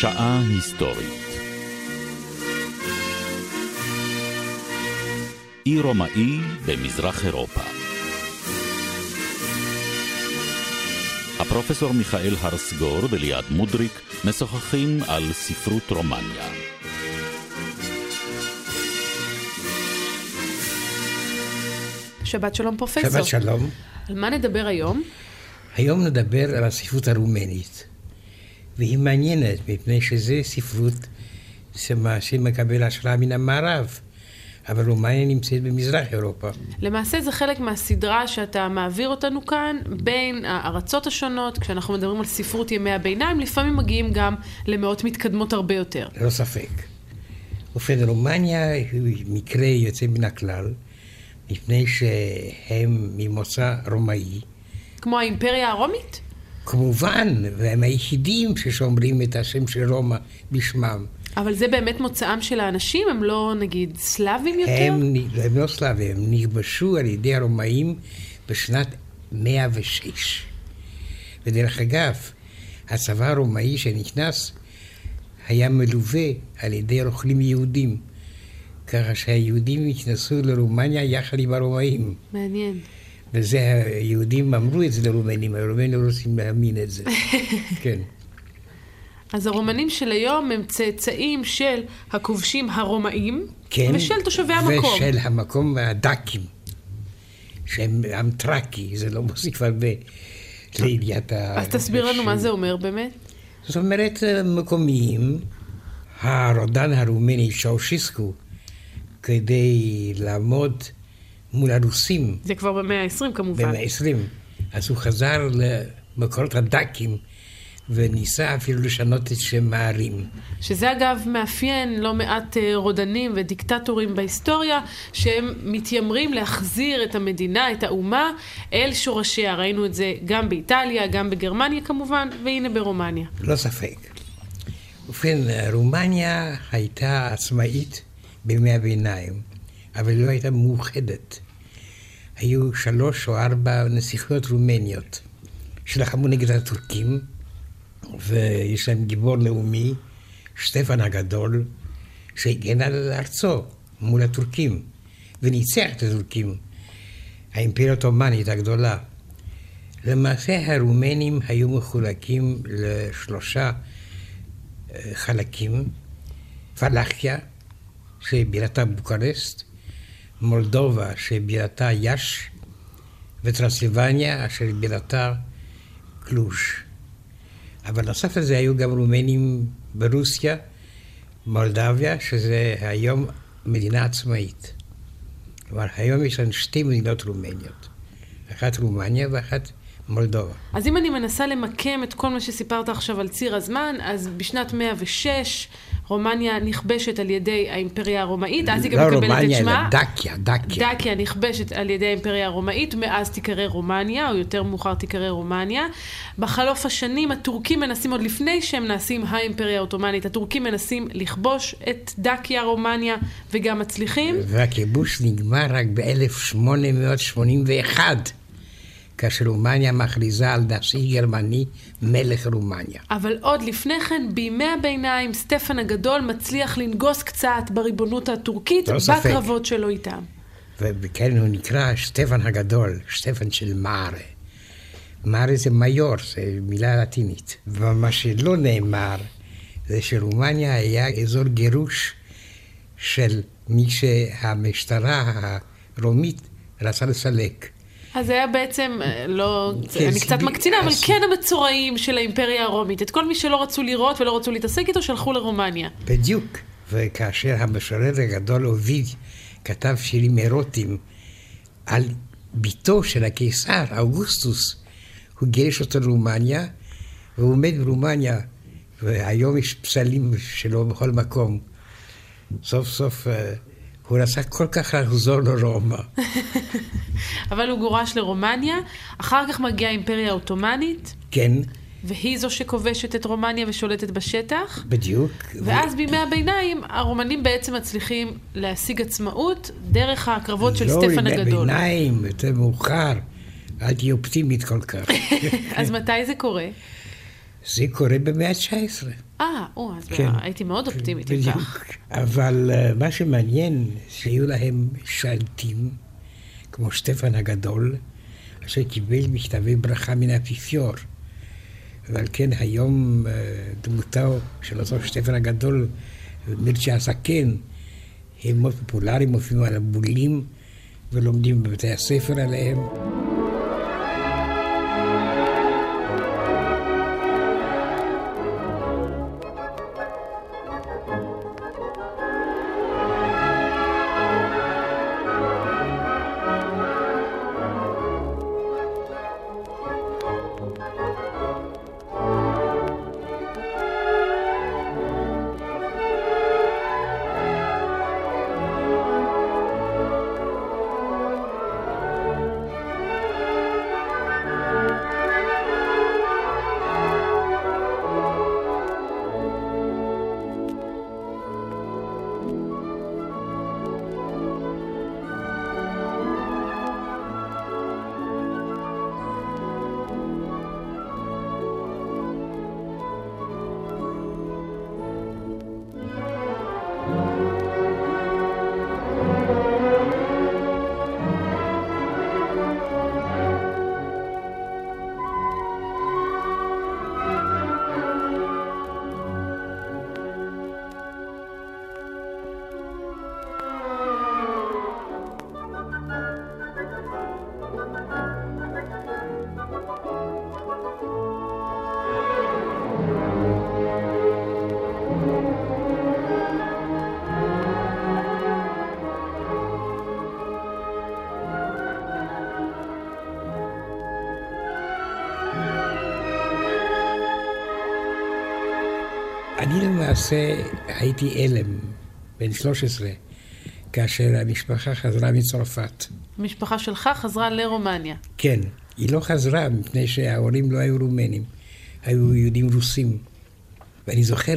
שעה היסטורית אי רומאי במזרח אירופה הפרופסור מיכאל הרסגור וליעד מודריק משוחחים על ספרות רומניה. שבת שלום פרופסור. שבת שלום. על מה נדבר היום? היום נדבר על הספרות הרומנית. והיא מעניינת, מפני שזו ספרות שלמעשה מקבל השראה מן המערב. אבל רומניה נמצאת במזרח אירופה. למעשה זה חלק מהסדרה שאתה מעביר אותנו כאן בין הארצות השונות, כשאנחנו מדברים על ספרות ימי הביניים, לפעמים מגיעים גם למאות מתקדמות הרבה יותר. ללא ספק. ובכן, רומניה היא מקרה יוצא מן הכלל, מפני שהם ממוצא רומאי. כמו האימפריה הרומית? כמובן, והם היחידים ששומרים את השם של רומא בשמם. אבל זה באמת מוצאם של האנשים? הם לא, נגיד, סלאבים יותר? הם, הם לא סלאבים, הם נכבשו על ידי הרומאים בשנת 106. ודרך אגב, הצבא הרומאי שנכנס היה מלווה על ידי רוכלים יהודים. ככה שהיהודים נכנסו לרומניה יחד עם הרומאים. מעניין. וזה, היהודים אמרו את זה לרומנים, הרומנים לא רוצים להאמין את זה. כן. אז הרומנים של היום הם צאצאים של הכובשים הרומאים, כן, ושל תושבי המקום. ושל המקום הדקים, שהם עם טרקי, זה לא מוסיף הרבה לידיעת ה... אז תסביר לנו מה זה אומר באמת. זאת אומרת, מקומיים, הרודן הרומני צ'אושיסקו, כדי לעמוד מול הרוסים. זה כבר במאה ה-20 כמובן. במאה ה-20. אז הוא חזר למקורות הדקים. וניסה אפילו לשנות את שם הערים. שזה אגב מאפיין לא מעט רודנים ודיקטטורים בהיסטוריה, שהם מתיימרים להחזיר את המדינה, את האומה, אל שורשיה. ראינו את זה גם באיטליה, גם בגרמניה כמובן, והנה ברומניה. לא ספק. ובכן, רומניה הייתה עצמאית בימי הביניים, אבל היא לא הייתה מאוחדת. היו שלוש או ארבע נסיכויות רומניות שלחמו נגד הטורקים, ויש להם גיבור לאומי, שטפן הגדול, שהגן על ארצו מול הטורקים, וניצח את הטורקים, האימפריה העות'מאנית הגדולה. למעשה הרומנים היו מחולקים לשלושה חלקים, פלחיה, שבירתה בוקרשט, מולדובה, שבירתה יאש, וטרנסילבניה, אשר בירתה קלוש. אבל נוסף לזה היו גם רומנים ברוסיה, מולדביה, שזה היום מדינה עצמאית. כלומר, היום יש לנו שתי מדינות רומניות, אחת רומניה ואחת מולדובה. אז אם אני מנסה למקם את כל מה שסיפרת עכשיו על ציר הזמן, אז בשנת 106 רומניה נכבשת על ידי האימפריה הרומאית, אז היא גם לא מקבלת רומניה, את שמה. אלא דקיה, דקיה. דקיה נכבשת על ידי האימפריה הרומאית, מאז תיקרא רומניה, או יותר מאוחר תיקרא רומניה. בחלוף השנים הטורקים מנסים, עוד לפני שהם נעשים האימפריה העות'מאנית, הטורקים מנסים לכבוש את דקיה, רומניה, וגם מצליחים. והכיבוש נגמר רק ב-1881. כאשר רומניה מכריזה על נשיא גרמני מלך רומניה. אבל עוד לפני כן, בימי הביניים, סטפן הגדול מצליח לנגוס קצת בריבונות הטורקית, לא ספק. בקרבות שלו איתם. וכן הוא נקרא שטפן הגדול, שטפן של מארה. מארה זה מיור, זה מילה לטינית. ומה שלא נאמר, זה שרומניה היה אזור גירוש של מי שהמשטרה הרומית רצה לסלק. אז זה היה בעצם, אה, לא, כן, אני קצת מקצינה, אבל כן המצורעים של האימפריה הרומית. את כל מי שלא רצו לראות ולא רצו להתעסק איתו, שלחו לרומניה. בדיוק. וכאשר המשורר הגדול אוביד כתב שירים אירוטיים על בתו של הקיסר, אוגוסטוס, הוא גירש אותו לרומניה, והוא עומד ברומניה, והיום יש פסלים שלו בכל מקום. סוף סוף אה, הוא רצה כל כך לחזור לרומא. אבל הוא גורש לרומניה, אחר כך מגיעה האימפריה העות'מאנית, כן, והיא זו שכובשת את רומניה ושולטת בשטח. בדיוק. ואז בימי הביניים, הרומנים בעצם מצליחים להשיג עצמאות דרך הקרבות של לא, סטפן ימי הגדול. ביניים, יותר מאוחר. אל תהיי אופטימית כל כך. אז מתי זה קורה? זה קורה במאה ה-19. אה, או, אז כן. הייתי מאוד אופטימית אם בדיוק. כך. אבל אה, מה שמעניין, שהיו להם שלטים, כמו שטפן הגדול, אשר קיבל מכתבי ברכה מן האפיפיור. ועל כן היום אה, דמותו של אותו שטפן הגדול, מירצ'ה הזקן, הם מאוד פופולריים, מופיעים על הבולים ולומדים בבתי הספר עליהם. למעשה הייתי אלם, בן 13, כאשר המשפחה חזרה מצרפת. המשפחה שלך חזרה לרומניה. כן, היא לא חזרה מפני שההורים לא היו רומנים, היו יהודים רוסים. ואני זוכר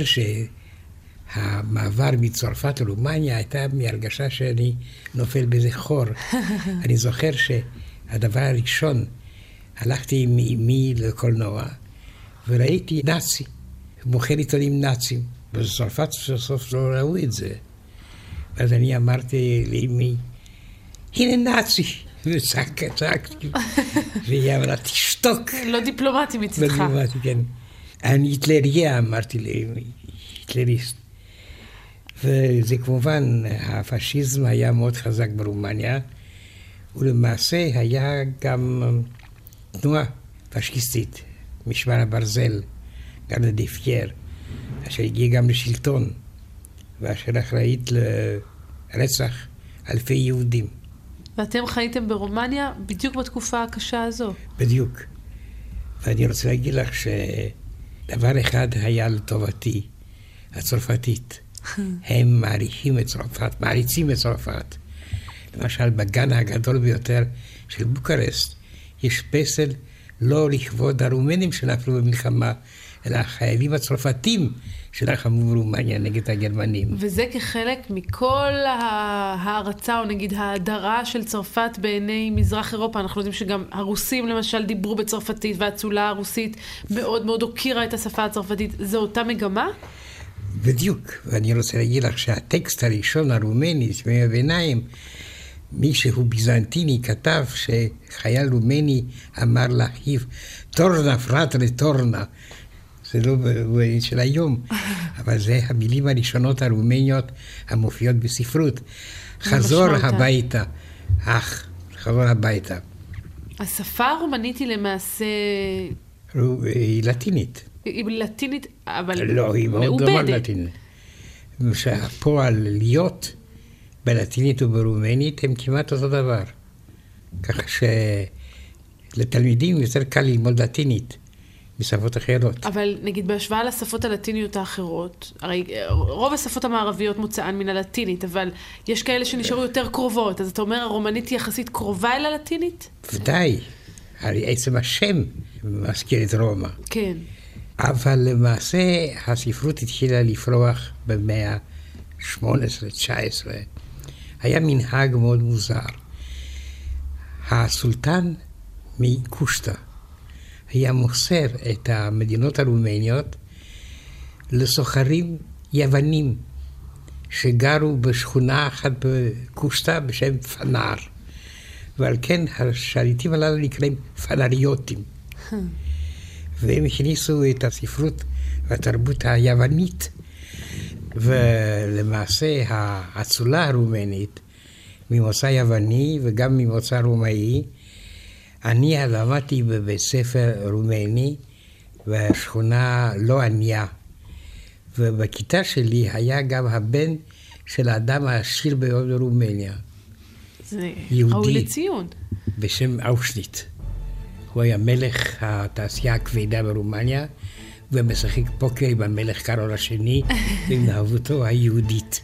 שהמעבר מצרפת לרומניה הייתה מהרגשה שאני נופל באיזה חור. אני זוכר שהדבר הראשון, הלכתי עם אמי לקולנוע וראיתי נאצי, מוכר עיתונים נאצים. בצרפת סוף סוף לא ראו את זה. ואז אני אמרתי לאמי, הנה נאצי. וצעקתי, והיא אמרה, תשתוק. לא דיפלומטי מצדך. לא דיפלומטי, כן. אני היטלריה, אמרתי לאמי, היטלריסט. וזה כמובן, הפשיזם היה מאוד חזק ברומניה, ולמעשה היה גם תנועה פשיסטית, משמר הברזל, גרדה דה פייר, אשר הגיעה גם לשלטון, ואשר אחראית לרצח אלפי יהודים. ואתם חייתם ברומניה בדיוק בתקופה הקשה הזו. בדיוק. ואני רוצה להגיד לך שדבר אחד היה לטובתי, הצרפתית. הם מעריכים את צרפת, מעריצים את צרפת. למשל, בגן הגדול ביותר של בוקרשט יש פסל לא לכבוד הרומנים שנפלו במלחמה, אלא החיילים הצרפתים שלחמו ברומניה נגד הגרמנים. וזה כחלק מכל ההערצה, או נגיד ההדרה של צרפת בעיני מזרח אירופה. אנחנו יודעים שגם הרוסים למשל דיברו בצרפתית, והאצולה הרוסית מאוד מאוד הוקירה את השפה הצרפתית. זו אותה מגמה? בדיוק, ואני רוצה להגיד לך שהטקסט הראשון הרומני, ימי הביניים, מישהו ביזנטיני כתב שחייל רומני אמר לאחיו, טורנה פרט לטורנה. זה לא של היום, אבל זה המילים הראשונות הרומניות המופיעות בספרות. חזור הביתה, אח, חזור הביתה. השפה הרומנית היא למעשה... היא לטינית. היא לטינית, אבל לא, היא מאוד דומה לטינית. שהפועל להיות בלטינית וברומנית הם כמעט אותו דבר. ככה שלתלמידים יותר קל ללמוד לטינית. משפות אחרות. אבל נגיד בהשוואה לשפות הלטיניות האחרות, הרי רוב השפות המערביות מוצאן מן הלטינית, אבל יש כאלה שנשארו יותר קרובות, אז אתה אומר הרומנית יחסית קרובה אל הלטינית? ודאי, הרי עצם השם מזכיר את רומא. כן. אבל למעשה הספרות התחילה לפרוח במאה ה-18-19. היה מנהג מאוד מוזר. הסולטן מקושטא היה מוסר את המדינות הרומניות לסוחרים יוונים שגרו בשכונה אחת בקושטא בשם פנר. ועל כן השליטים הללו נקראים פנריוטים. והם הכניסו את הספרות והתרבות היוונית, ולמעשה האצולה הרומנית, ממוצא יווני וגם ממוצא רומאי, אני למדתי בבית ספר רומני, והשכונה לא ענייה. ובכיתה שלי היה גם הבן של האדם העשיר ביותר ברומניה. זה יהודי. ראוי לציון. בשם אושליט. הוא היה מלך התעשייה הכבדה ברומניה, ומשחק פוקר עם המלך קארול השני, עם אהבותו היהודית.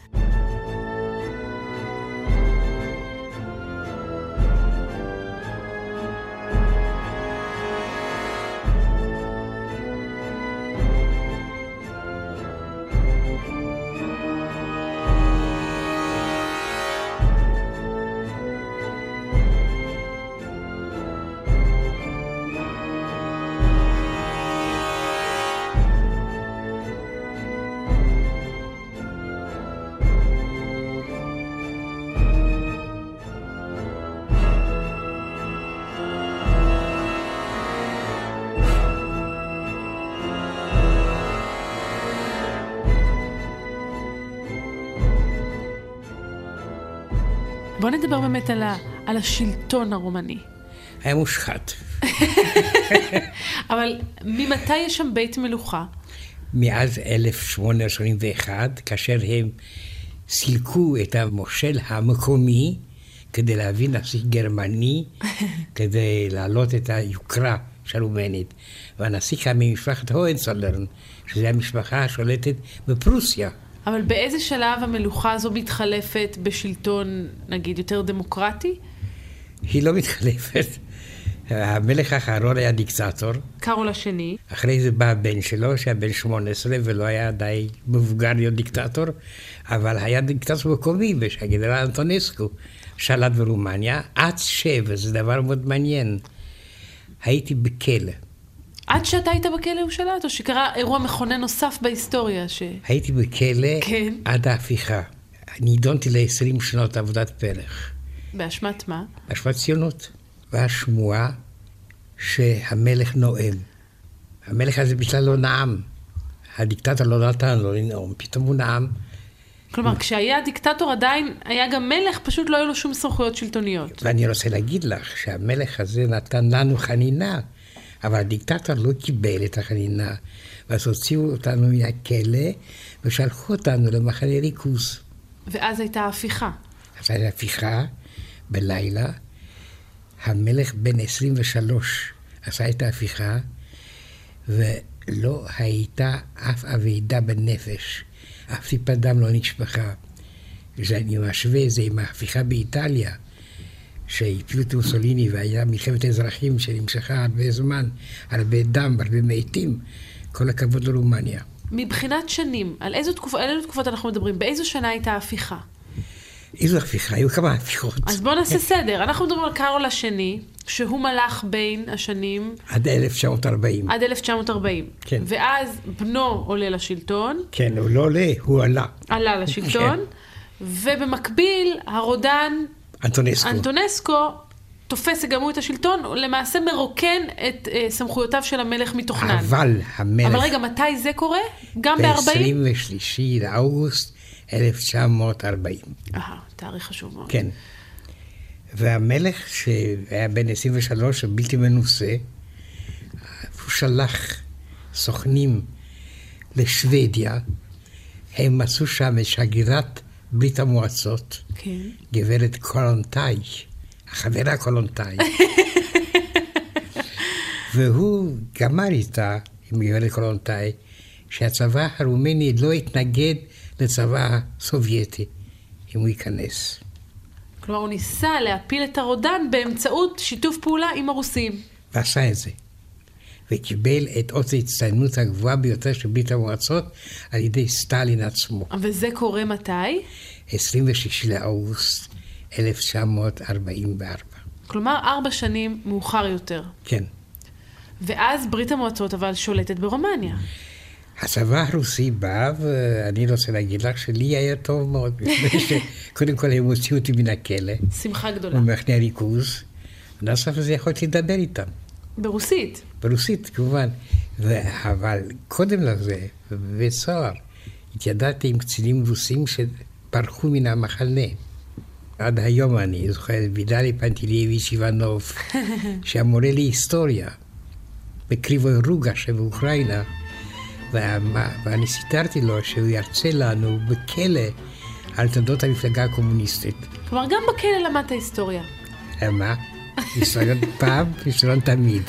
בוא נדבר באמת על, ה, על השלטון הרומני. היה מושחת. אבל ממתי יש שם בית מלוכה? מאז 1881, כאשר הם סילקו את המושל המקומי כדי להביא נשיא גרמני, כדי להעלות את היוקרה של רומנית. והנשיא קם ממשפחת הוהנצולרן, שזו המשפחה השולטת בפרוסיה. אבל באיזה שלב המלוכה הזו מתחלפת בשלטון, נגיד, יותר דמוקרטי? היא לא מתחלפת. המלך האחרון היה דיקטטור, קארול השני. אחרי זה בא הבן שלו, שהיה בן 18 ולא היה די מבוגר להיות דיקטטור, אבל היה דיקטטור מקומי, שהגנרל אנטונסקו שלט ברומניה, עד ש... וזה דבר מאוד מעניין, הייתי בכלא. עד שאתה היית בכלא הוא שלט, או שקרה אירוע מכונן נוסף בהיסטוריה ש... הייתי בכלא כן. עד ההפיכה. נידונתי ל-20 שנות עבודת פרח. באשמת מה? השפעת ציונות. והשמועה שהמלך נואם. המלך הזה בכלל לא נאם. הדיקטטור לא נתן לו לנאום, פתאום הוא נאם. כלומר, כשהיה דיקטטור עדיין היה גם מלך, פשוט לא היו לו שום סמכויות שלטוניות. ואני רוצה להגיד לך שהמלך הזה נתן לנו חנינה, אבל הדיקטטור לא קיבל את החנינה. ואז הוציאו אותנו מהכלא ושלחו אותנו למחנה ריכוז. ואז הייתה הפיכה. אז הייתה הפיכה בלילה, המלך בן 23 עשה את ההפיכה, ולא הייתה אף אבדה בנפש, אף טיפת דם לא נשפכה. כשאני משווה את זה עם ההפיכה באיטליה, שהפילו את מוסוליני והיה מלחמת אזרחים שנמשכה הרבה זמן, הרבה דם, הרבה מתים, כל הכבוד לרומניה. מבחינת שנים, על איזו תקופה, על איזה תקופות אנחנו מדברים? באיזו שנה הייתה ההפיכה? איזו הפיכה? היו כמה הפיכות. אז בואו נעשה סדר. אנחנו מדברים על קארול השני, שהוא מלך בין השנים עד 1940. עד 1940. כן. ואז בנו עולה לשלטון, כן, הוא לא עולה, הוא עלה. עלה לשלטון, ובמקביל הרודן אנטונסקו. אנטונסקו תופס גם הוא את השלטון, למעשה מרוקן את אה, סמכויותיו של המלך מתוכנן. אבל המלך... אבל רגע, מתי זה קורה? גם ב-40? ב-23 לאוגוסט 1940. אה, תאריך חשוב מאוד. כן. והמלך, שהיה בן 23 ובלתי מנוסה, הוא שלח סוכנים לשוודיה, הם מצאו שם את שגרירת ברית המועצות, כן. גברת קולונטאי, החברה קולונטאי. והוא גמר איתה, עם גברת קולונטאי, שהצבא הרומני לא יתנגד לצבא הסובייטי, אם הוא ייכנס. כלומר, הוא ניסה להפיל את הרודן באמצעות שיתוף פעולה עם הרוסים. ועשה את זה. וקיבל את אות ההצטיינות הגבוהה ביותר של ברית המועצות על ידי סטלין עצמו. וזה קורה מתי? 26 לאוגוסט 1944. כלומר, ארבע שנים מאוחר יותר. כן. ואז ברית המועצות אבל שולטת ברומניה. הצבא הרוסי בא, ואני רוצה להגיד לך שלי היה טוב מאוד, שקודם כל הם הוציאו אותי מן הכלא. שמחה גדולה. ממחנה הריכוז, ונוסף לזה יכולתי לדבר איתם. ברוסית. ברוסית, כמובן. אבל קודם לזה, בבית סוהר, התיידעתי עם קצינים רוסים שברחו מן המחנה. עד היום אני זוכר את וידלי פנטילייביץ' איבנוב, שהמורה להיסטוריה, בקריבוי רוגה שבאוקראינה, ואני סיתרתי לו שהוא ירצה לנו בכלא על תולדות המפלגה הקומוניסטית. כלומר, גם בכלא למדת היסטוריה. מה? היסטוריון פעם, היסטוריון תמיד.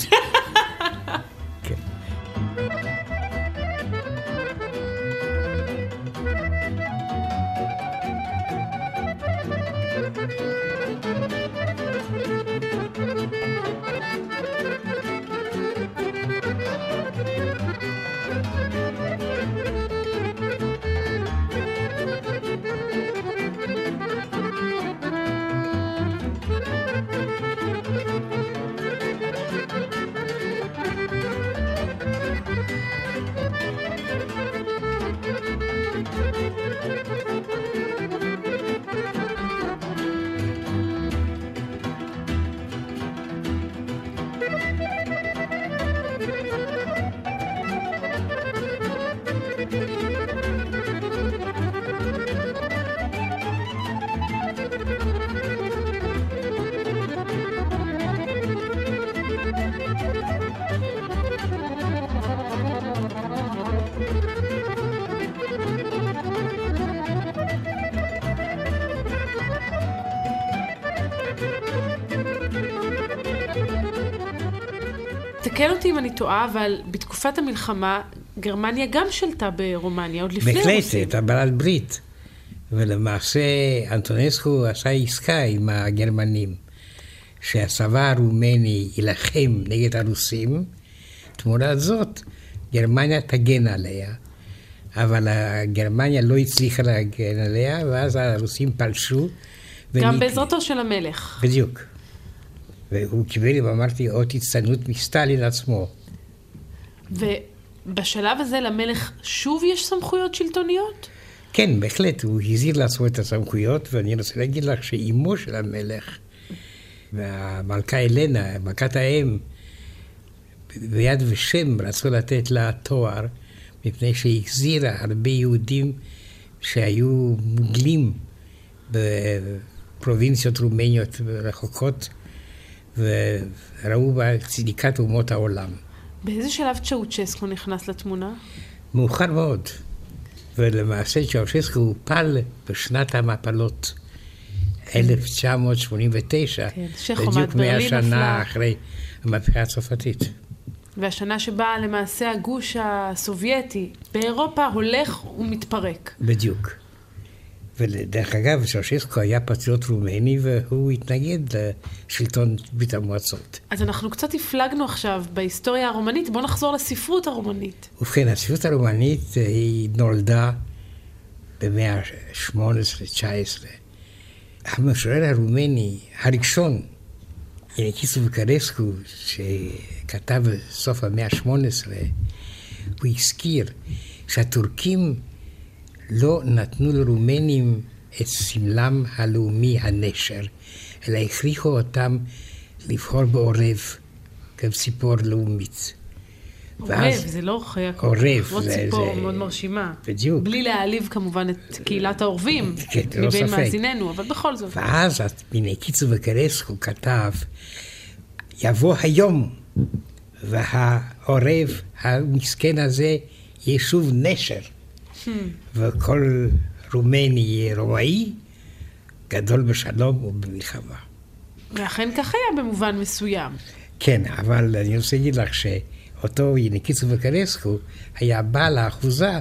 תקן אותי אם אני טועה, אבל בתקופת המלחמה, גרמניה גם שלטה ברומניה, עוד לפני בהחלט, הרוסים. הייתה בעלת ברית. ולמעשה אנטונסקו עשה עסקה עם הגרמנים, שהצבא הרומני יילחם נגד הרוסים, תמורת זאת גרמניה תגן עליה. אבל גרמניה לא הצליחה להגן עליה, ואז הרוסים פלשו. גם ונק- בעזרתו של המלך. בדיוק. והוא קיבל, ואמרתי, אות הצטיינות מסטלין עצמו. ובשלב הזה למלך שוב יש סמכויות שלטוניות? כן, בהחלט, הוא הזיר לעצמו את הסמכויות, ואני רוצה להגיד לך שאימו של המלך והמלכה אלנה, מלכת האם, ביד ושם רצו לתת לה תואר, מפני שהיא החזירה הרבה יהודים שהיו מוגלים בפרובינציות רומניות רחוקות, וראו בה צדיקת אומות העולם. באיזה שלב צ'אוצ'סקו נכנס לתמונה? מאוחר מאוד. ולמעשה צ'אושסקו הופל בשנת המפלות, 1989, כן, בדיוק מאה שנה נפלה. אחרי המהפכה הצרפתית. והשנה שבה למעשה הגוש הסובייטי באירופה הולך ומתפרק. בדיוק. ודרך אגב, צ'אושסקו היה פטריוט רומני והוא התנגד לשלטון ברית המועצות. אז אנחנו קצת הפלגנו עכשיו בהיסטוריה הרומנית, בואו נחזור לספרות הרומנית. ובכן, הספרות הרומנית היא נולדה במאה ה-18-19. המשורר הרומני הראשון, ינקיסו בוקרסקו, שכתב בסוף המאה ה-18, הוא הזכיר שהטורקים לא נתנו לרומנים את סמלם הלאומי הנשר, אלא הכריחו אותם לבחור בעורב כציפור לאומית. עורב, זה לא חיה עורב, זה- ציפור זה- מאוד מרשימה. בדיוק. בלי להעליב כמובן את קהילת העורבים, כן, מבין ספק. מאזיננו, אבל בכל זאת. ואז מניקיצו וקרסקו כתב, יבוא היום והעורב המסכן הזה יהיה שוב נשר, וכל רומני יהיה רומאי, גדול בשלום ובמלחמה. ואכן כך היה במובן מסוים. כן, אבל אני רוצה להגיד לך שאותו ינקיצו וקרסקו היה בעל האחוזה,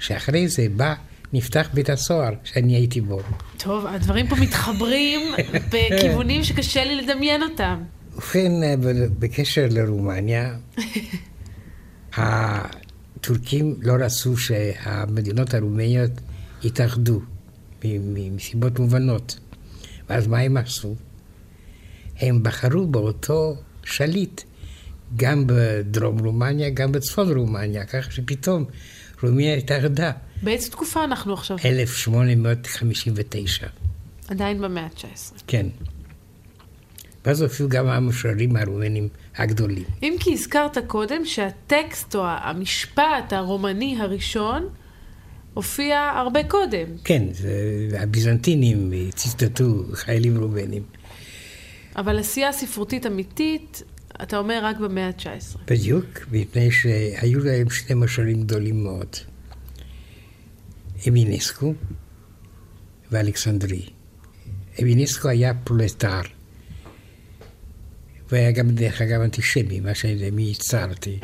שאחרי זה בא, נפתח בית הסוהר שאני הייתי בו. טוב, הדברים פה מתחברים בכיוונים שקשה לי לדמיין אותם. ובכן, בקשר לרומניה, הטורקים לא רצו שהמדינות הרומניות יתאחדו, מסיבות מובנות. ואז מה הם עשו? הם בחרו באותו שליט, גם בדרום רומניה, גם בצפון רומניה, ככה שפתאום רומניה התאחדה. באיזה תקופה אנחנו עכשיו? 1859. עדיין במאה ה-19. כן. ואז הופיעו גם המשוררים הרומנים הגדולים. אם כי הזכרת קודם שהטקסט או המשפט הרומני הראשון הופיע הרבה קודם. כן, הביזנטינים ציטטו חיילים רומנים. אבל עשייה ספרותית אמיתית, אתה אומר רק במאה ה-19. בדיוק, מפני שהיו להם שני משוררים גדולים מאוד. אמינסקו ואלכסנדרי. אמינסקו היה פרולטר. והיה גם, דרך אגב, אנטישמי, מה שאני הצהרתי.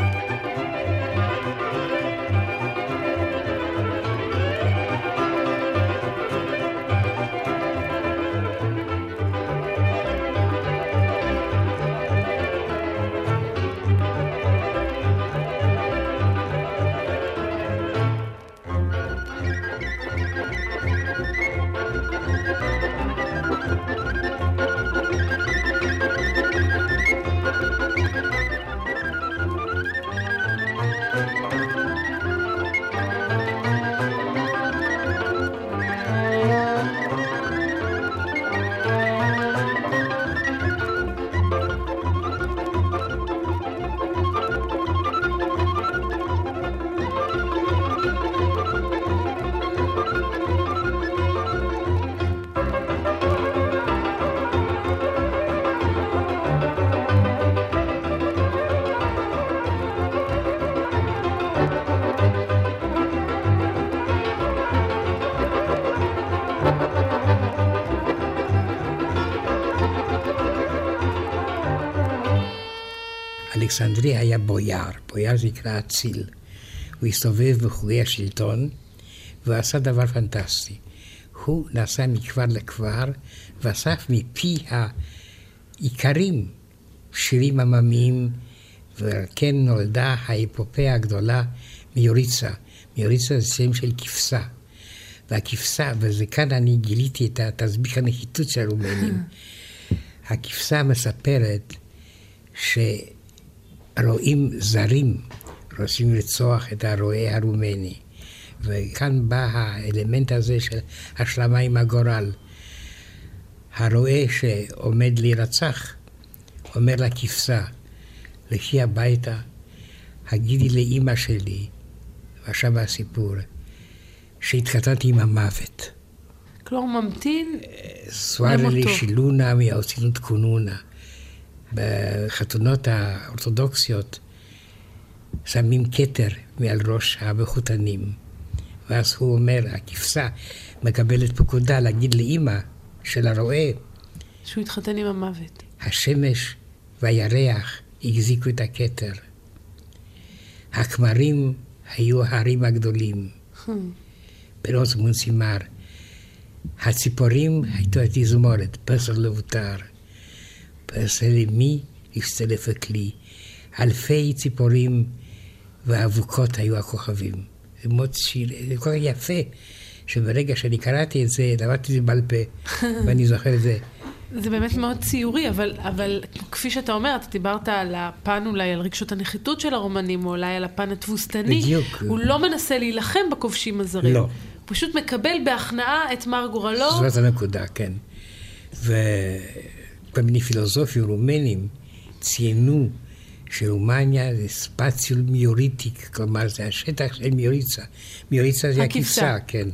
אלכסנדרי היה בויאר, בויאר זה נקרא אציל. הוא הסתובב בחוגי השלטון, והוא עשה דבר פנטסטי. הוא נסע מכבר לכבר, ואסף מפי האיכרים שירים עממיים, ועל כן נולדה האפופיה הגדולה מיוריצה. מיוריצה זה שם של כבשה. והכבשה, וכאן אני גיליתי את תסביך הנחיתות של הרומנים. הכבשה מספרת ש... רועים זרים רוצים לרצוח את הרועה הרומני. וכאן בא האלמנט הזה של השלמה עם הגורל. הרועה שעומד להירצח אומר לכבשה, לכי הביתה, הגידי לאימא שלי, ועכשיו הסיפור, שהתחתנתי עם המוות. כלומר, ממתין למותו. סוארלי שילונה מהאוצינות קונונה. בחתונות האורתודוקסיות שמים כתר מעל ראש המחותנים. ואז הוא אומר, הכבשה מקבלת פקודה להגיד לאימא של הרועה שהוא התחתן עם המוות. השמש והירח החזיקו את הכתר. הכמרים היו ההרים הגדולים. ברוס מונסימר. הציפורים הייתו התזמורת, פסל לבוטר. למי הצטרף הכלי. אלפי ציפורים ואבוקות היו הכוכבים. זה מאוד שיר, זה כל כך יפה, שברגע שאני קראתי את זה, למדתי את זה בעל פה, ואני זוכר את זה. זה באמת מאוד ציורי, אבל, אבל כפי שאתה אומר, אתה דיברת על הפן אולי, על רגשות הנחיתות של הרומנים, או אולי על הפן התבוסתני. בדיוק. הוא לא מנסה להילחם בכובשים הזרים. לא. הוא פשוט מקבל בהכנעה את מר גורלו. זאת הנקודה, כן. וכל מיני פילוסופים רומנים ציינו שרומניה זה ספציול מיוריטיק, כלומר זה השטח של מיוריצה. מיוריצה זה. הכבשה, כן.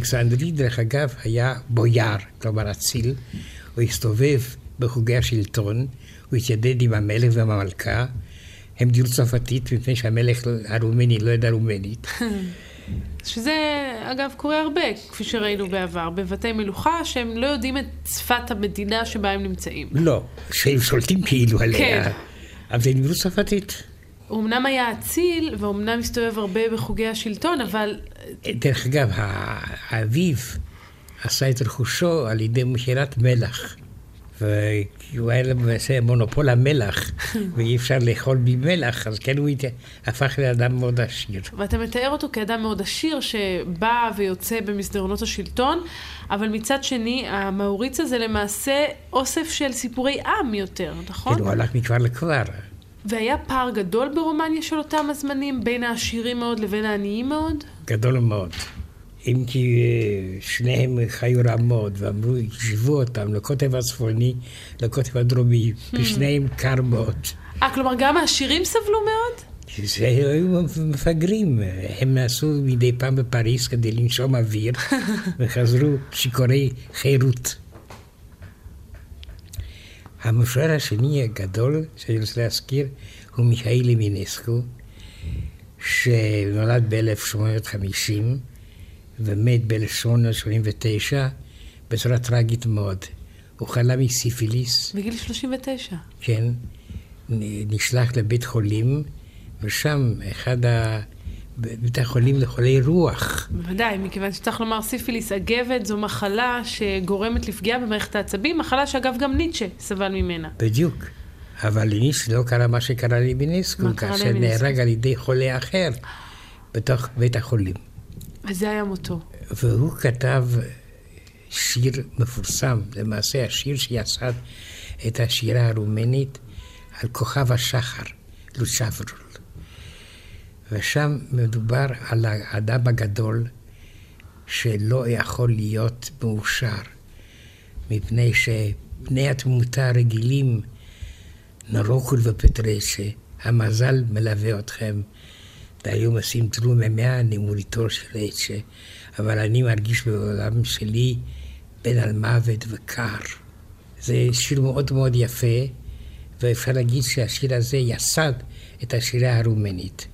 אלכסנדרי, דרך אגב, היה בויאר, כלומר אציל. הוא הסתובב בחוגי השלטון, הוא התיידד עם המלך ועם המלכה. הם דיור צרפתית, מפני שהמלך הרומני לא ידע רומנית. שזה, אגב, קורה הרבה, כפי שראינו בעבר, בבתי מלוכה, שהם לא יודעים את שפת המדינה שבה הם נמצאים. לא, שהם שולטים כאילו עליה. כן. אבל זה דיור צרפתית. הוא אמנם היה אציל, ואומנם הסתובב הרבה בחוגי השלטון, אבל דרך אגב, האביו עשה את רכושו על ידי מכירת מלח. והוא היה למעשה מונופול המלח, ואי אפשר לאכול בלי מלח, אז כן הוא הפך לאדם מאוד עשיר. ואתה מתאר אותו כאדם מאוד עשיר שבא ויוצא במסדרונות השלטון, אבל מצד שני, המאוריץ הזה למעשה אוסף של סיפורי עם יותר, נכון? כן, הוא הלך מכבר לכבר. והיה פער גדול ברומניה של אותם הזמנים, בין העשירים מאוד לבין העניים מאוד? גדול מאוד. אם כי אה, שניהם חיו רע מאוד, ואמרו, השוו אותם לקוטב הצפוני, לקוטב הדרומי, בשניהם קר מאוד. אה, כלומר גם העשירים סבלו מאוד? זה היו מפגרים, הם נסעו מדי פעם בפריז כדי לנשום אוויר, וחזרו שיכורי חירות. המשורר השני הגדול שאני רוצה להזכיר הוא מיכאל למינסקו, שנולד ב-1850 ומת ב-1889 בצורה טרגית מאוד. הוא חלה מסיפיליס, בגיל 39. כן, נשלח לבית חולים, ושם אחד ה... בבית החולים לחולי רוח. בוודאי, מכיוון שצריך לומר סיפיליס אגבת זו מחלה שגורמת לפגיעה במערכת העצבים, מחלה שאגב גם ניטשה סבל ממנה. בדיוק. אבל לניש לא קרה מה שקרה קרה כאשר? נהרג על ידי חולה אחר בתוך בית החולים. וזה היה מותו. והוא כתב שיר מפורסם, למעשה השיר שיסד את השירה הרומנית על כוכב השחר, לוצ'ברול. ושם מדובר על האדם הגדול שלא יכול להיות מאושר, מפני שבני התמותה הרגילים, נרוקול ופטרצ'ה, המזל מלווה אתכם. והיום עושים תרום ימיה נמוריתו של אצ'ה, אבל אני מרגיש בעולם שלי בין על מוות וקר. זה שיר מאוד מאוד יפה, ואפשר להגיד שהשיר הזה יסד את השירה הרומנית.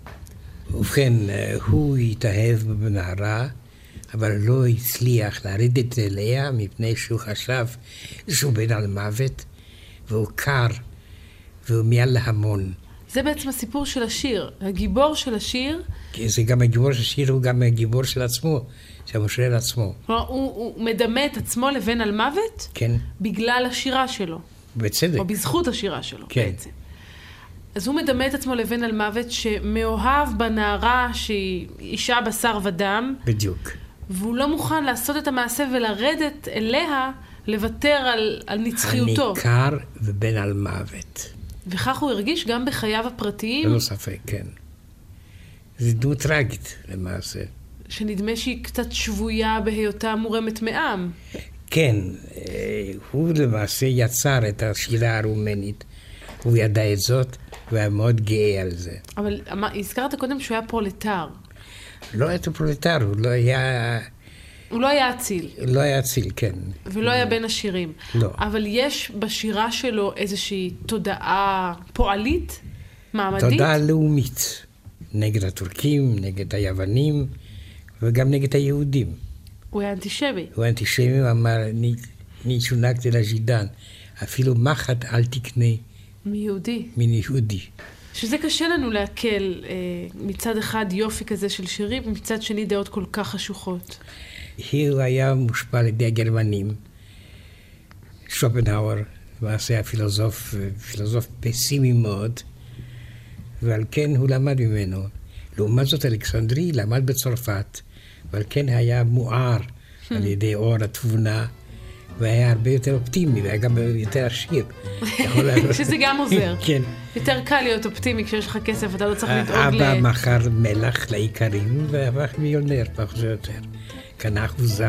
ובכן, הוא התאהב בנערה, אבל לא הצליח לרדת אליה מפני שהוא חשב שהוא בן על מוות, והוא קר, והוא מעל להמון. זה בעצם הסיפור של השיר. הגיבור של השיר, כי זה גם הגיבור של השיר, הוא גם הגיבור של עצמו, של המשורר עצמו. כלומר, הוא, הוא מדמה את עצמו לבן על מוות כן, בגלל השירה שלו, בצדק. או בזכות השירה שלו כן. בעצם. אז הוא מדמה את עצמו לבן על מוות שמאוהב בנערה שהיא אישה בשר ודם, בדיוק. והוא לא מוכן לעשות את המעשה ולרדת אליה, לוותר על, על נצחיותו. אני קר ובן על מוות. וכך הוא הרגיש גם בחייו הפרטיים, ללא ספק, כן. זה דמות טרגית, למעשה. שנדמה שהיא קצת שבויה בהיותה מורמת מעם. כן, אה, הוא למעשה יצר את השירה הרומנית. הוא ידע את זאת, והיה מאוד גאה על זה. אבל הזכרת קודם שהוא היה פרולטר. לא היה פרולטר, הוא לא היה... הוא לא היה אציל, לא היה אציל, כן. ולא היה בן עשירים. לא. אבל יש בשירה שלו איזושהי תודעה פועלית? מעמדית? תודעה לאומית. נגד הטורקים, נגד היוונים, וגם נגד היהודים. הוא היה אנטישמי. הוא אנטישמי ואמר, אני שונקתי ל jidan. אפילו מחט אל תקנה מיהודי. מן יהודי. שזה קשה לנו לעכל אה, מצד אחד יופי כזה של שירים, ומצד שני דעות כל כך חשוכות. הוא היה מושפע על ידי הגרמנים. שופנהאואר, למעשה הפילוסוף, פילוסוף פסימי מאוד, ועל כן הוא למד ממנו. לעומת זאת, אלכסנדרי למד בצרפת, ועל כן היה מואר על ידי אור התבונה, והיה הרבה יותר אופטימי, והיה גם יותר עשיר. שזה גם עוזר. כן. יותר קל להיות אופטימי כשיש לך כסף, אתה לא צריך לדאוג אבא ל... מכר מלח לאיכרים והפך מיליונר, פחות או יותר. קנה אחוזה.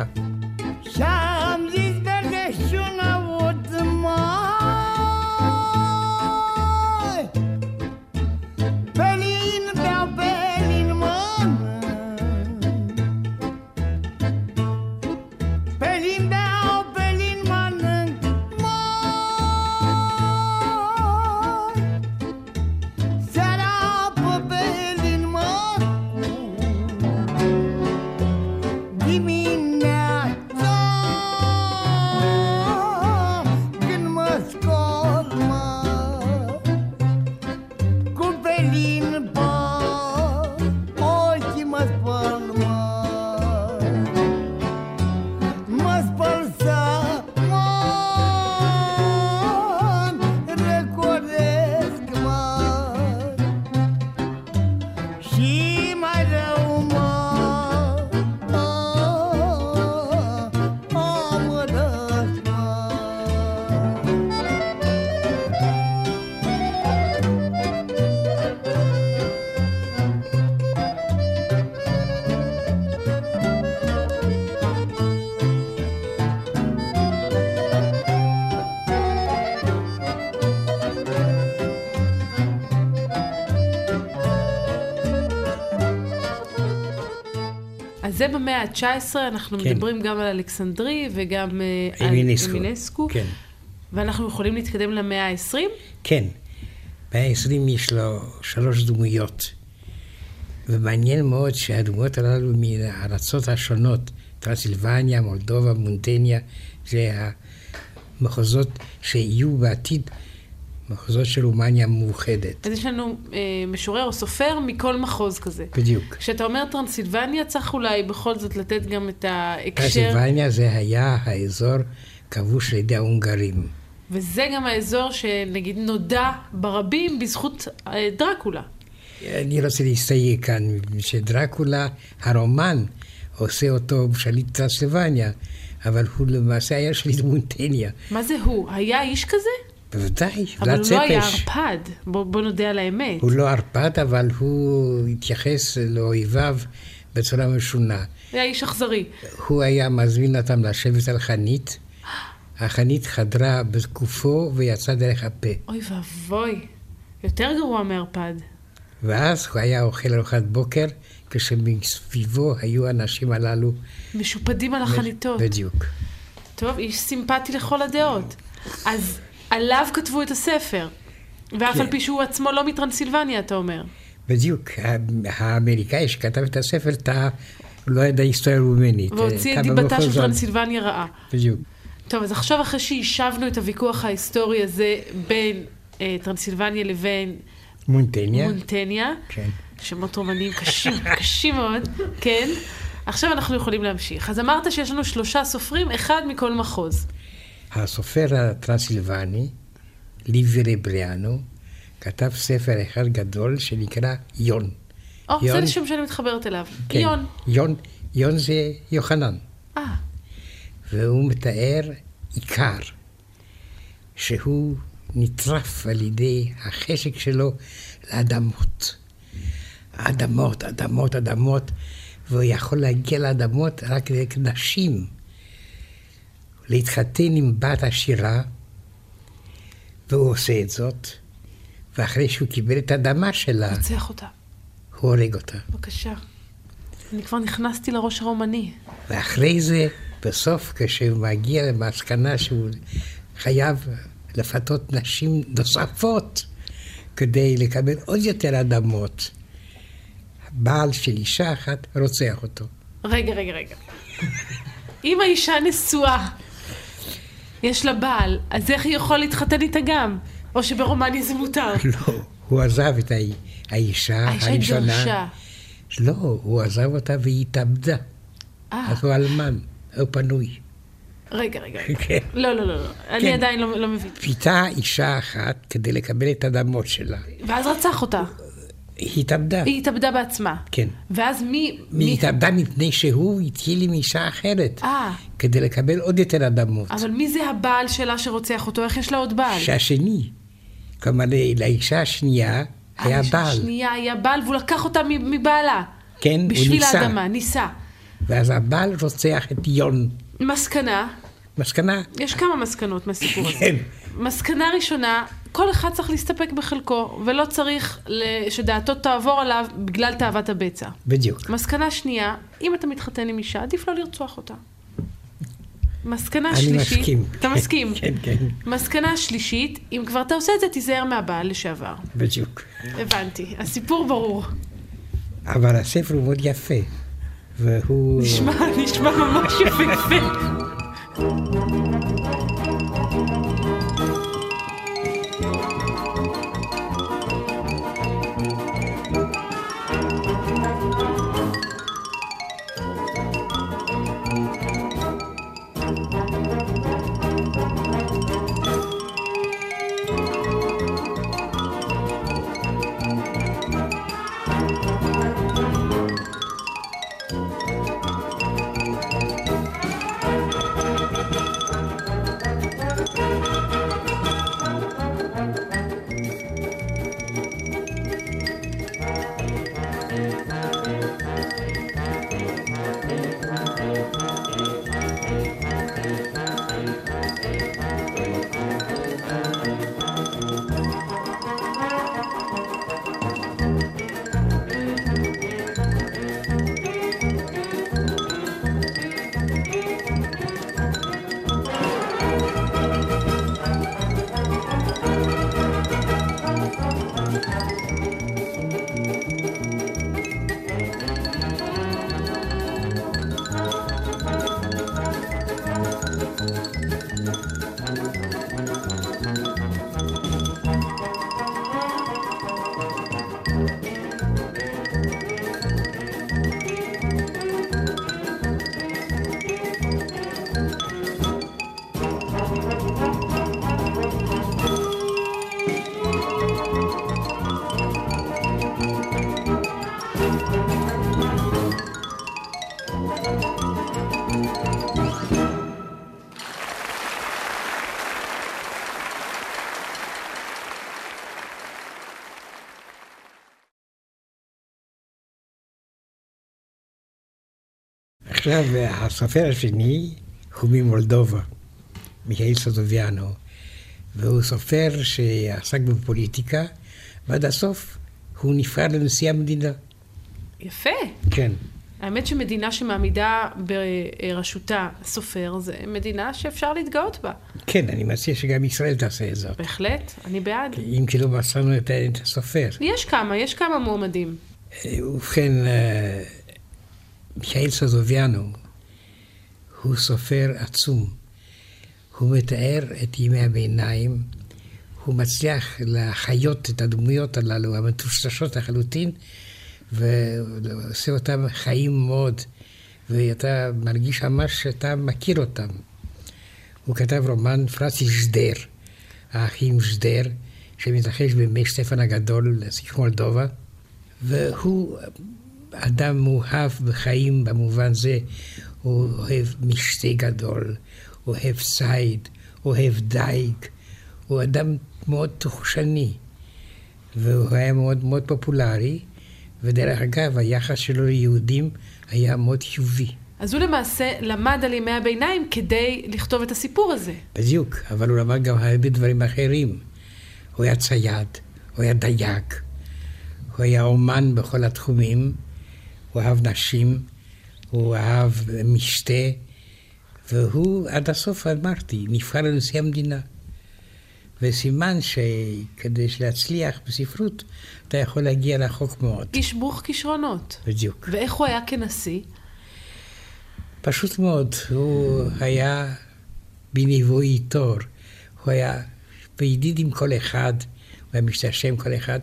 זה במאה ה-19, אנחנו כן. מדברים גם על אלכסנדרי וגם אה, על אמינסקו. אמינסקו, כן. ואנחנו יכולים להתקדם למאה ה-20? כן. במאה ה-20 יש לו שלוש דמויות. ומעניין מאוד שהדמויות הללו מן הארצות השונות, טרנסילבניה, מולדובה, מונטניה, זה המחוזות שיהיו בעתיד מחוזות של רומניה מאוחדת. אז יש לנו אה, משורר או סופר מכל מחוז כזה. בדיוק. כשאתה אומר טרנסילבניה, צריך אולי בכל זאת לתת גם את ההקשר, טרנסילבניה זה היה האזור כבוש על ידי ההונגרים. וזה גם האזור שנגיד נודע ברבים בזכות אה, דרקולה. אני רוצה להסתייג כאן, שדרקולה, הרומן, עושה אותו שליט טרנסילבניה, אבל הוא למעשה היה שליט מונטניה. מה זה הוא? היה איש כזה? בוודאי, אבל הוא לא היה. ערפד, בוא, בוא נודה על האמת. הוא לא ערפד, אבל הוא התייחס לאויביו בצורה משונה. היה איש אכזרי. הוא היה מזמין אותם לשבת על חנית, החנית חדרה בגופו ויצאה דרך הפה. אוי ואבוי, יותר גרוע מערפד. ואז הוא היה אוכל ארוחת בוקר, כשמסביבו היו האנשים הללו. משופדים על החניתות. בדיוק. טוב, איש סימפטי לכל הדעות. אז עליו כתבו את הספר. ואף כן. על פי שהוא עצמו לא מטרנסילבניה, אתה אומר. בדיוק. האמריקאי שכתב את הספר הוא לא ידע היסטוריה רומנית. והוציא את דיבתה של. טרנסילבניה רעה. בדיוק. טוב, אז עכשיו אחרי שהשבנו את הוויכוח ההיסטורי הזה בין אה, טרנסילבניה לבין מונטניה. מונטניה, כן. שמות רומניים קשים, קשים מאוד, כן. עכשיו אנחנו יכולים להמשיך. אז אמרת שיש לנו שלושה סופרים, אחד מכל מחוז. הסופר הטרנסילבני, ליברי בריאנו, כתב ספר אחד גדול שנקרא יון. או, זה יון. השם שאני מתחברת אליו. כן. יון. יון, יון זה יוחנן, אה, והוא מתאר עיקר, שהוא נטרף על ידי החשק שלו לאדמות. אדמות, אדמות, אדמות, והוא יכול להגיע לאדמות רק דרך נשים. להתחתן עם בת עשירה, והוא עושה את זאת, ואחרי שהוא קיבל את האדמה שלה, רוצח אותה. הוא הורג אותה. בבקשה. אני כבר נכנסתי לראש הרומני. ואחרי זה, בסוף, כשהוא מגיע למסקנה שהוא חייב לפתות נשים נוספות כדי לקבל עוד יותר אדמות, בעל של אישה אחת רוצח אותו. רגע, רגע, רגע. אם האישה נשואה, יש לה בעל, אז איך היא יכולה להתחתן איתה גם? או שברומניה זה מותר? לא, הוא עזב את האי- האישה האישה הראשונה. התגרשה. לא, הוא עזב אותה והיא התאבדה. אה, אז הוא אלמן, הוא פנוי. רגע, רגע. כן. לא, לא, לא, לא. אני כן. עדיין לא לא מבין. פיתה אישה אחת כדי לקבל את האדמות שלה. ואז רצח אותה. היא התאבדה. היא התאבדה בעצמה. כן. ואז מי... היא מי... התאבדה מפני שהוא התחיל עם אישה אחרת, אה, כדי לקבל עוד יותר אדמות. אבל מי זה הבעל שלה שרוצח אותו? איך יש לה עוד בעל? שהשני, כלומר לאישה השנייה היה בעל, השנייה היה בעל והוא לקח אותה מבעלה. כן, הוא בשביל ניסה, האדמה, ניסה. ואז הבעל רוצח את יון. מסקנה, מסקנה? יש כמה מסקנות מהסיפור הזה. כן. מסקנה ראשונה, כל אחד צריך להסתפק בחלקו, ולא צריך שדעתו תעבור עליו בגלל תאוות הבצע. בדיוק. מסקנה שנייה, אם אתה מתחתן עם אישה, עדיף לא לרצוח אותה. מסקנה אני שלישית, מסכים. אתה מסכים? כן, כן, מסקנה שלישית, אם כבר אתה עושה את זה, תיזהר מהבעל לשעבר. בדיוק. הבנתי, הסיפור ברור. אבל הספר הוא מאוד יפה, והוא... נשמע, נשמע ממש יפהפה. עכשיו, הסופר השני הוא ממולדובה, מיכאל סודוביאנו, והוא סופר שעסק בפוליטיקה, ועד הסוף הוא נבחר לנשיא המדינה. יפה. כן. האמת שמדינה שמעמידה בראשותה סופר, זה מדינה שאפשר להתגאות בה. כן, אני מציע שגם ישראל תעשה את זאת. בהחלט, אני בעד. אם כי לא מצאנו את את הסופר. יש כמה, יש כמה מועמדים. אה, ובכן, אה, מיכאל סוזוביאנו הוא סופר עצום. הוא מתאר את ימי הביניים, הוא מצליח להחיות את הדמויות הללו, המטושטשות לחלוטין, ועושה אותם חיים מאוד, ואתה מרגיש ממש שאתה מכיר אותם. הוא כתב רומן פרנסיס ז'דר, האחים ז'דר, שמתרחש בימי שטפן הגדול, נסיך מולדובה, והוא אדם מאוהב בחיים במובן זה, הוא אוהב משתה גדול, אוהב ציד, אוהב דייג, הוא אדם מאוד תחושני, והוא היה מאוד מאוד פופולרי, ודרך אגב, היחס שלו ליהודים היה מאוד חיובי. אז הוא למעשה למד על ימי הביניים כדי לכתוב את הסיפור הזה. בדיוק, אבל הוא למד גם הרבה דברים אחרים. הוא היה צייד, הוא היה דייג, הוא היה אומן בכל התחומים, הוא אהב נשים, הוא אהב משתה, והוא עד הסוף, אמרתי, נבחר לנשיא המדינה. וסימן שכדי להצליח בספרות, אתה יכול להגיע רחוק מאוד. איש ברוך כישרונות. בדיוק. ואיך הוא היה כנשיא? פשוט מאוד, הוא היה בניבואי תור. הוא היה בידיד עם כל אחד, הוא היה משתעשע עם כל אחד.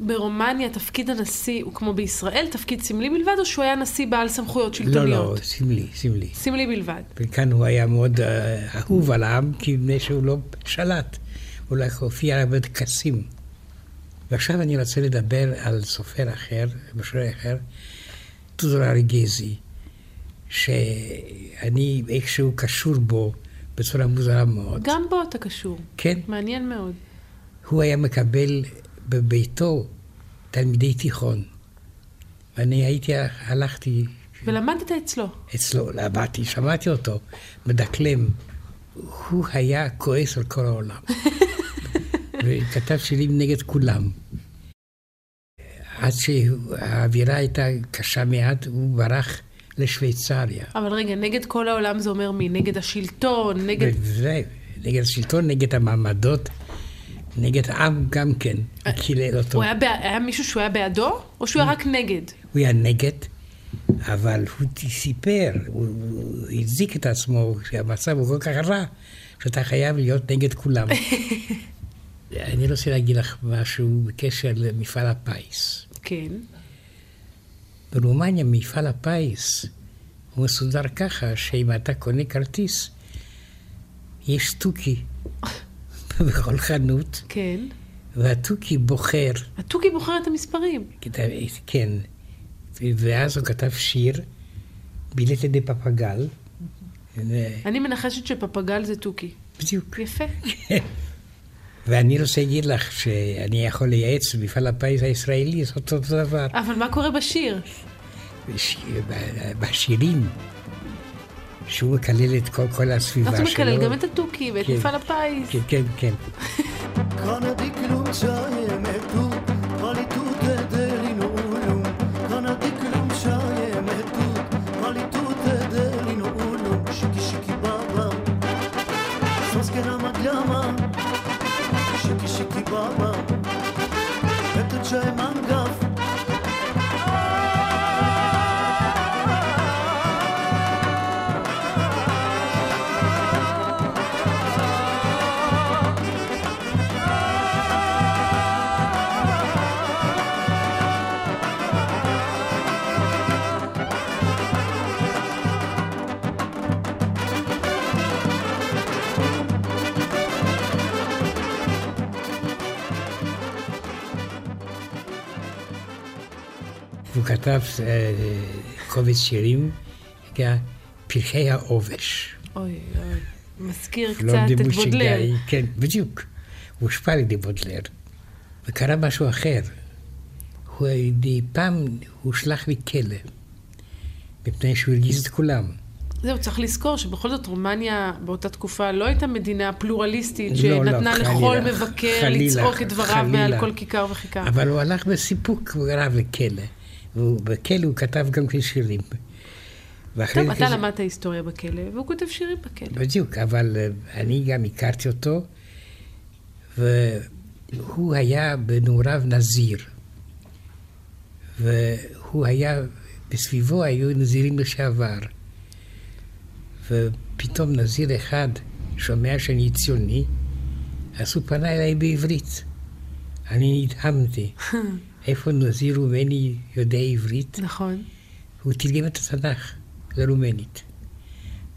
ברומניה תפקיד הנשיא הוא כמו בישראל, תפקיד סמלי בלבד, או שהוא היה נשיא בעל סמכויות שלטוניות? לא, לא, סמלי, סמלי. סמלי בלבד. וכאן הוא היה מאוד uh, אהוב על העם, כי מפני שהוא לא שלט. הוא לא הופיע בטקסים. ועכשיו אני רוצה לדבר על סופר אחר, משורר אחר, טודור אריגזי, שאני איכשהו קשור בו בצורה מוזרה מאוד. גם בו אתה קשור. כן. מעניין מאוד. הוא היה מקבל בביתו תלמידי תיכון. ואני הייתי, הלכתי... ולמדת אצלו. אצלו, למדתי, שמעתי אותו, מדקלם. הוא היה כועס על כל העולם. וכתב שירים נגד כולם. עד שהאווירה הייתה קשה מעט, הוא ברח לשוויצריה. אבל רגע, נגד כל העולם זה אומר מי? נגד השלטון? נגד... וזה, נגד השלטון, נגד המעמדות, נגד העם גם כן, קילל אותו. הוא היה, בע... היה מישהו שהוא היה בעדו, או שהוא היה רק נגד? הוא היה נגד, אבל הוא סיפר, הוא, הוא הזיק את עצמו, שהמצב הוא כל כך רע, שאתה חייב להיות נגד כולם. אני רוצה להגיד לך משהו בקשר למפעל הפיס. כן. ברומניה מפעל הפיס הוא מסודר ככה שאם אתה קונה כרטיס, יש תוכי בכל חנות. כן. והתוכי בוחר. התוכי בוחר את המספרים. כן. ואז הוא כתב שיר, בילט לידי פפגל. אני מנחשת שפפגל זה תוכי. בדיוק. יפה. כן. ואני רוצה להגיד לך שאני יכול לייעץ למפעל הפיס הישראלי לעשות אותו דבר. אבל מה קורה? בשיר, בשירים, שהוא מקלל את כל, כל הסביבה שלו. אתה מקלל גם את התוכי ואת כן, מפעל הפיס. כן, כן, כן. והוא כתב אה, קובץ שירים, נקרא פרחי העובש. אוי, אוי. מזכיר לא קצת את בודלר. כן, בדיוק. הוא הושפע על ידי בודלר. וקרה משהו אחר. הוא, פעם הושלך לכלא. מפני שהוא הרגיז את כולם. זהו, צריך לזכור שבכל זאת רומניה באותה תקופה לא הייתה מדינה פלורליסטית לא, לא, שנתנה חלילה, לכל מבקר לצעוק את דבריו. מעל כל כיכר וכיכר. אבל הוא הלך בסיפוק רב לכלא. ובכלא הוא כתב גם כן שירים. טוב, זה- אתה למדת היסטוריה בכלא, והוא כותב שירים בכלא. בדיוק, אבל אה, אני גם הכרתי אותו, והוא היה בנעוריו נזיר. והוא היה, בסביבו היו נזירים לשעבר. ופתאום נזיר אחד שומע שאני ציוני, אז הוא פנה אליי בעברית. אני נדהמתי. איפה נזיר רומני יודע עברית? נכון. הוא תרגם את התנ"ך לרומנית.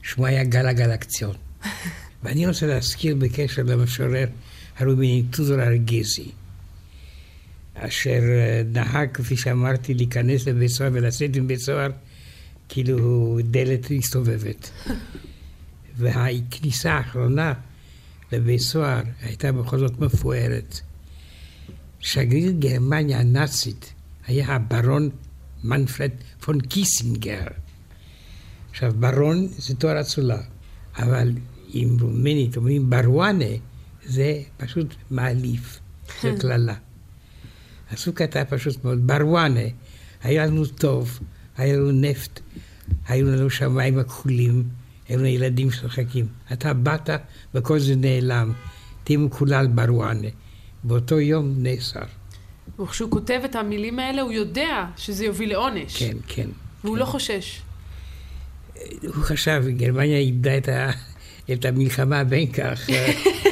שמו היה גלה גלקציון. ואני רוצה להזכיר בקשר למשורר הרומני טודור ארגזי, אשר אה, נהג, כפי שאמרתי, להיכנס לבית סוהר ולצאת מבית סוהר כאילו דלת מסתובבת. והכניסה האחרונה לבית סוהר הייתה בכל זאת מפוארת. שגריר גרמניה הנאצית היה הברון מנפרד פון קיסינגר. עכשיו, ברון זה תואר אצולה, אבל עם רומנית אומרים ברואנה, זה פשוט מעליף, זה קללה. אז הוא כתב פשוט מאוד, ברואנה, היה לנו טוב, היה לנו נפט, היו לנו שמיים הכחולים, היו לנו ילדים שחקים. אתה באת וכל זה נעלם, תהיה מקולל ברואנה. באותו יום נאסר. וכשהוא כותב את המילים האלה, הוא יודע שזה יוביל לעונש. כן, כן. והוא לא חושש. הוא חשב, גרמניה איבדה את, ה, את המלחמה בין כך.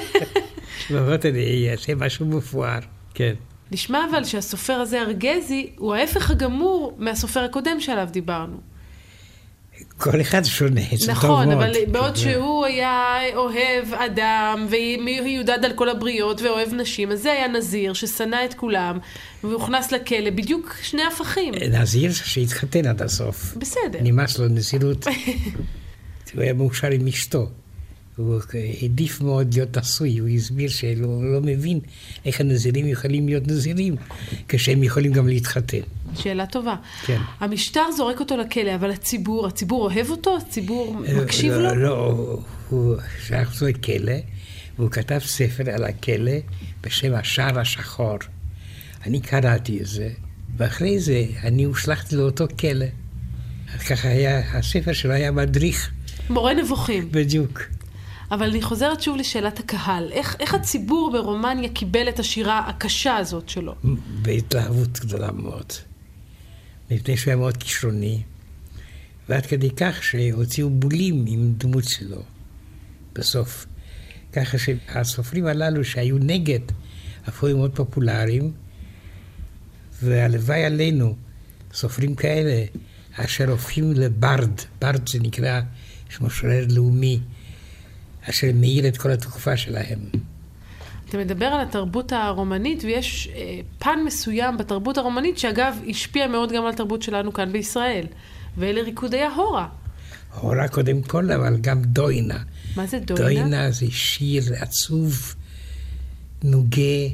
שבאמת אני אעשה משהו מפואר. כן. נשמע אבל שהסופר הזה, ארגזי, הוא ההפך הגמור מהסופר הקודם שעליו דיברנו. כל אחד שונה, זה טוב נכון, מאוד. אבל בעוד כן. שהוא היה אוהב אדם, ומיודד על כל הבריות, ואוהב נשים, אז זה היה נזיר ששנא את כולם, והוכנס לכלא, בדיוק שני הפכים. נזיר שהתחתן עד הסוף. בסדר. נמאס לו נזירות. הוא היה מאושר עם אשתו. הוא העדיף מאוד להיות נשוי, הוא הסביר שהוא לא מבין איך הנזירים יכולים להיות נזירים, כשהם יכולים גם להתחתן. שאלה טובה. כן. המשטר זורק אותו לכלא, אבל הציבור, הציבור אוהב אותו? הציבור מקשיב לא, לו? לא, הוא שלח אותו לכלא, והוא כתב ספר על הכלא בשם השער השחור. אני קראתי את זה, ואחרי זה אני הושלכתי לאותו כלא. ככה היה, הספר שלו היה מדריך, מורה נבוכים. בדיוק. אבל אני חוזרת שוב לשאלת הקהל. איך, איך הציבור ברומניה קיבל את השירה הקשה הזאת שלו? בהתלהבות גדולה מאוד. מפני שהוא היה מאוד כישרוני, ועד כדי כך שהוציאו בולים עם דמות שלו בסוף. ככה שהסופרים הללו שהיו נגד הפכו מאוד פופולריים, והלוואי עלינו סופרים כאלה אשר הופכים לברד, ברד זה נקרא משורר לאומי, אשר מאיר את כל התקופה שלהם. אתה מדבר על התרבות הרומנית, ויש אה, פן מסוים בתרבות הרומנית, שאגב, השפיע מאוד גם על התרבות שלנו כאן בישראל. ואלה ריקודי ההורה. הורה קודם כל, אבל גם דוינה. מה זה דוינה? דוינה זה שיר עצוב, נוגה,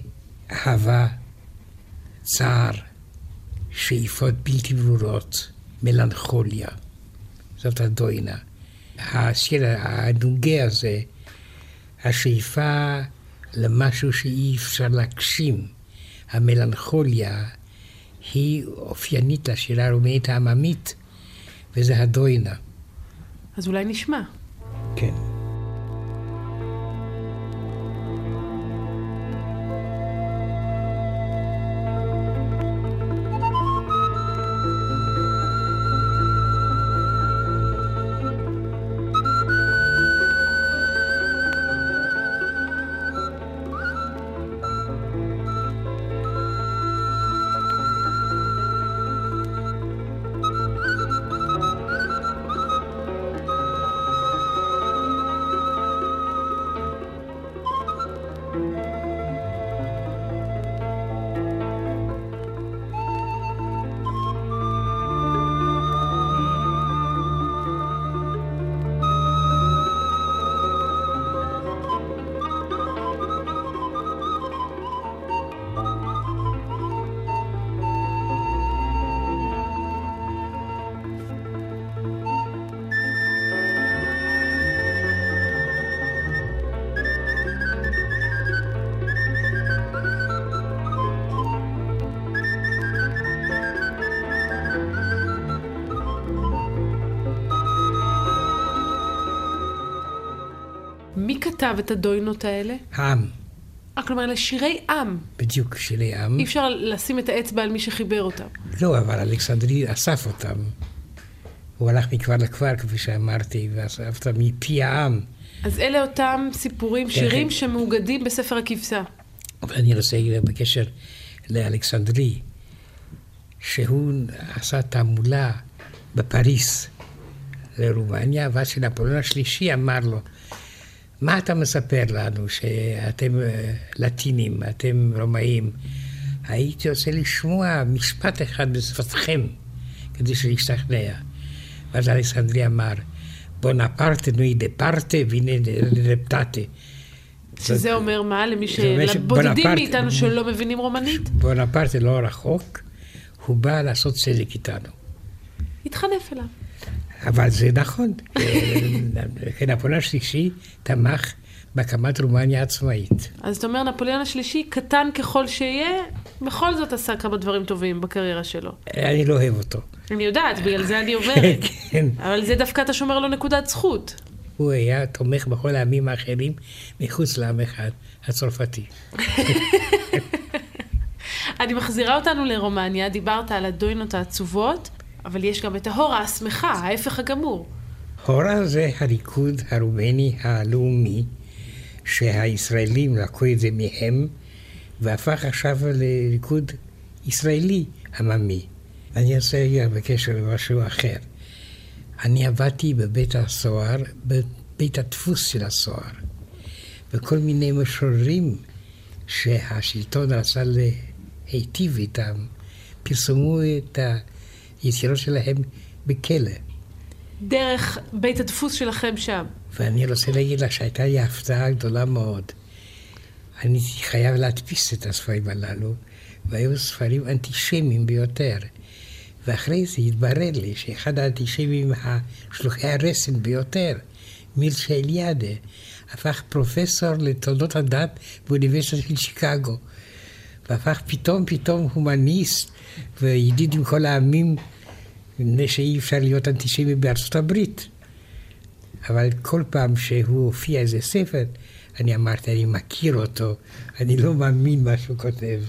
אהבה, צער, שאיפות בלתי ברורות, מלנכוליה. זאת הדוינה. השיר הנוגה הזה, השאיפה למשהו שאי אפשר להגשים, המלנכוליה, היא אופיינית לשירה הרומאית העממית, וזה הדוינה. אז אולי נשמע. כן. כתב את הדוינות האלה? העם, אה, כלומר, אלה שירי עם. בדיוק שירי עם. אי אפשר לשים את האצבע על מי שחיבר אותם. לא, אבל אלכסנדרי אסף אותם. הוא הלך מכפר לכפר, כפי שאמרתי, ואסף אותם מפי העם. אז אלה אותם סיפורים, כן, שירים כן. שמאוגדים בספר הכבשה. אבל אני רוצה להגיד בקשר לאלכסנדרי, שהוא עשה תעמולה בפריס לרומניה, ואז שנפוליאון השלישי אמר לו, מה אתה מספר לנו שאתם אה, לטינים, אתם רומאים? הייתי רוצה לשמוע משפט אחד בשפתכם, כדי שישתכנע. ואז אלכסנדרי אמר, בונפרטה נוי דה פרטה והנה דפטטה. שזה אומר מה? למי ש... לבודדים מאיתנו שלא מבינים רומנית? בונפרטה לא רחוק, הוא בא לעשות צדק איתנו. התחנף אליו. אבל זה נכון. כן, נפוליאון השלישי תמך בהקמת רומניה עצמאית. אז אתה אומר, נפוליאון השלישי, קטן ככל שיהיה, בכל זאת עשה כמה דברים טובים בקריירה שלו. אני לא אוהב אותו. אני יודעת, בגלל זה אני אומרת. כן. אבל זה דווקא אתה שומר לו נקודת זכות. הוא היה תומך בכל העמים האחרים מחוץ לעם אחד, הצרפתי. אני מחזירה אותנו לרומניה, דיברת על הדוינות העצובות, אבל יש גם את ההורה השמחה, ההפך הגמור. הורה זה הריקוד הרומני הלאומי, שהישראלים לקחו את זה מהם, והפך עכשיו לריקוד ישראלי עממי. אני רוצה להגיד בקשר למשהו אחר. אני עבדתי בבית הסוהר, בבית הדפוס של הסוהר, וכל מיני משוררים שהשלטון רצה להיטיב איתם, פרסמו את היצירות שלהם בכלא. דרך בית הדפוס שלכם שם. ואני רוצה להגיד לך שהייתה לי הפתעה גדולה מאוד. אני חייב להדפיס את הספרים הללו, והיו ספרים אנטישמיים ביותר. ואחרי זה התברר לי שאחד האנטישמים השלוחי הרסן ביותר, מילצ'ה אליאדה, הפך פרופסור לתולדות הדת באוניברסיטה של שיקגו. והפך פתאום פתאום הומניסט וידיד עם כל העמים, מפני שאי אפשר להיות אנטישמי בארצות הברית. אבל כל פעם שהוא הופיע איזה ספר, אני אמרתי, אני מכיר אותו, אני לא מאמין מה שהוא כותב.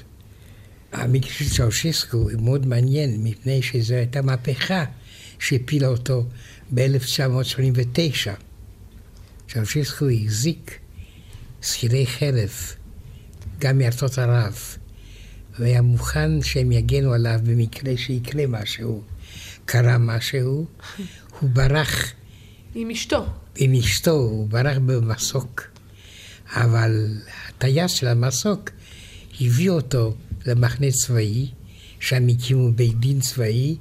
המקרה של צ'אושסקו הוא מאוד מעניין, מפני שזו הייתה מהפכה שהפילה אותו ב-1989. צ'אושסקו החזיק שכירי חרב, גם מארצות ערב, והיה מוכן שהם יגנו עליו במקרה שיקרה משהו. קרה משהו, הוא ברח עם אשתו. עם אשתו, הוא ברח במסוק, אבל הטייס של המסוק הביא אותו למחנה צבאי, שם הקימו בית דין צבאי,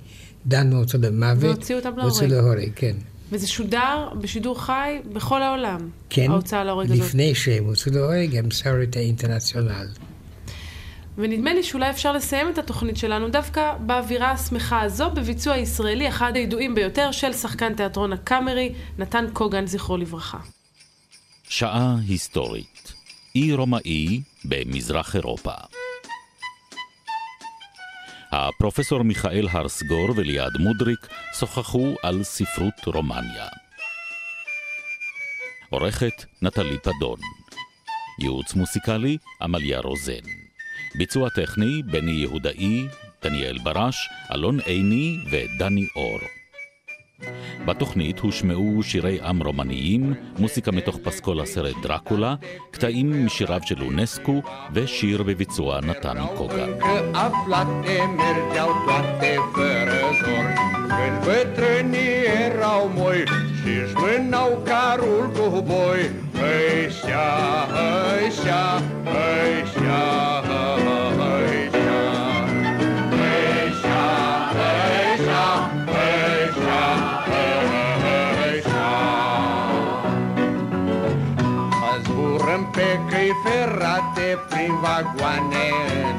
דנו אותו למוות. והוציאו אותם להורג. והוציאו להורג, כן. וזה שודר בשידור חי בכל העולם. כן, ההוצאה להורג הזאת. לפני שהם הוצאו להורג, הם שרו את האינטרנציונל. ונדמה לי שאולי אפשר לסיים את התוכנית שלנו דווקא באווירה השמחה הזו, בביצוע ישראלי, אחד הידועים ביותר של שחקן תיאטרון הקאמרי, נתן קוגן, זכרו לברכה. שעה היסטורית. אי רומאי במזרח אירופה. הפרופסור מיכאל הרסגור וליעד מודריק שוחחו על ספרות רומניה. עורכת נטלי פדון. ייעוץ מוסיקלי עמליה רוזן. ביצוע טכני בני יהודאי, דניאל ברש, אלון עיני ודני אור. בתוכנית הושמעו שירי עם רומניים, מוסיקה מתוך פסקול הסרט דרקולה, קטעים mשיריו של אונסקו ושיר בביצוע נתן קוגן. Își mânau carul cu boi. Îșea, îșea, îșea pe căi ferate Prin vagoane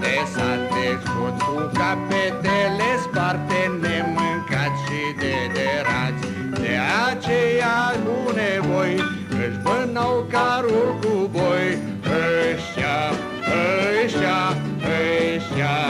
de sate Cu capetele sparte ne ea cu nevoi, Își vânau carul cu boi, Își ia, își ia.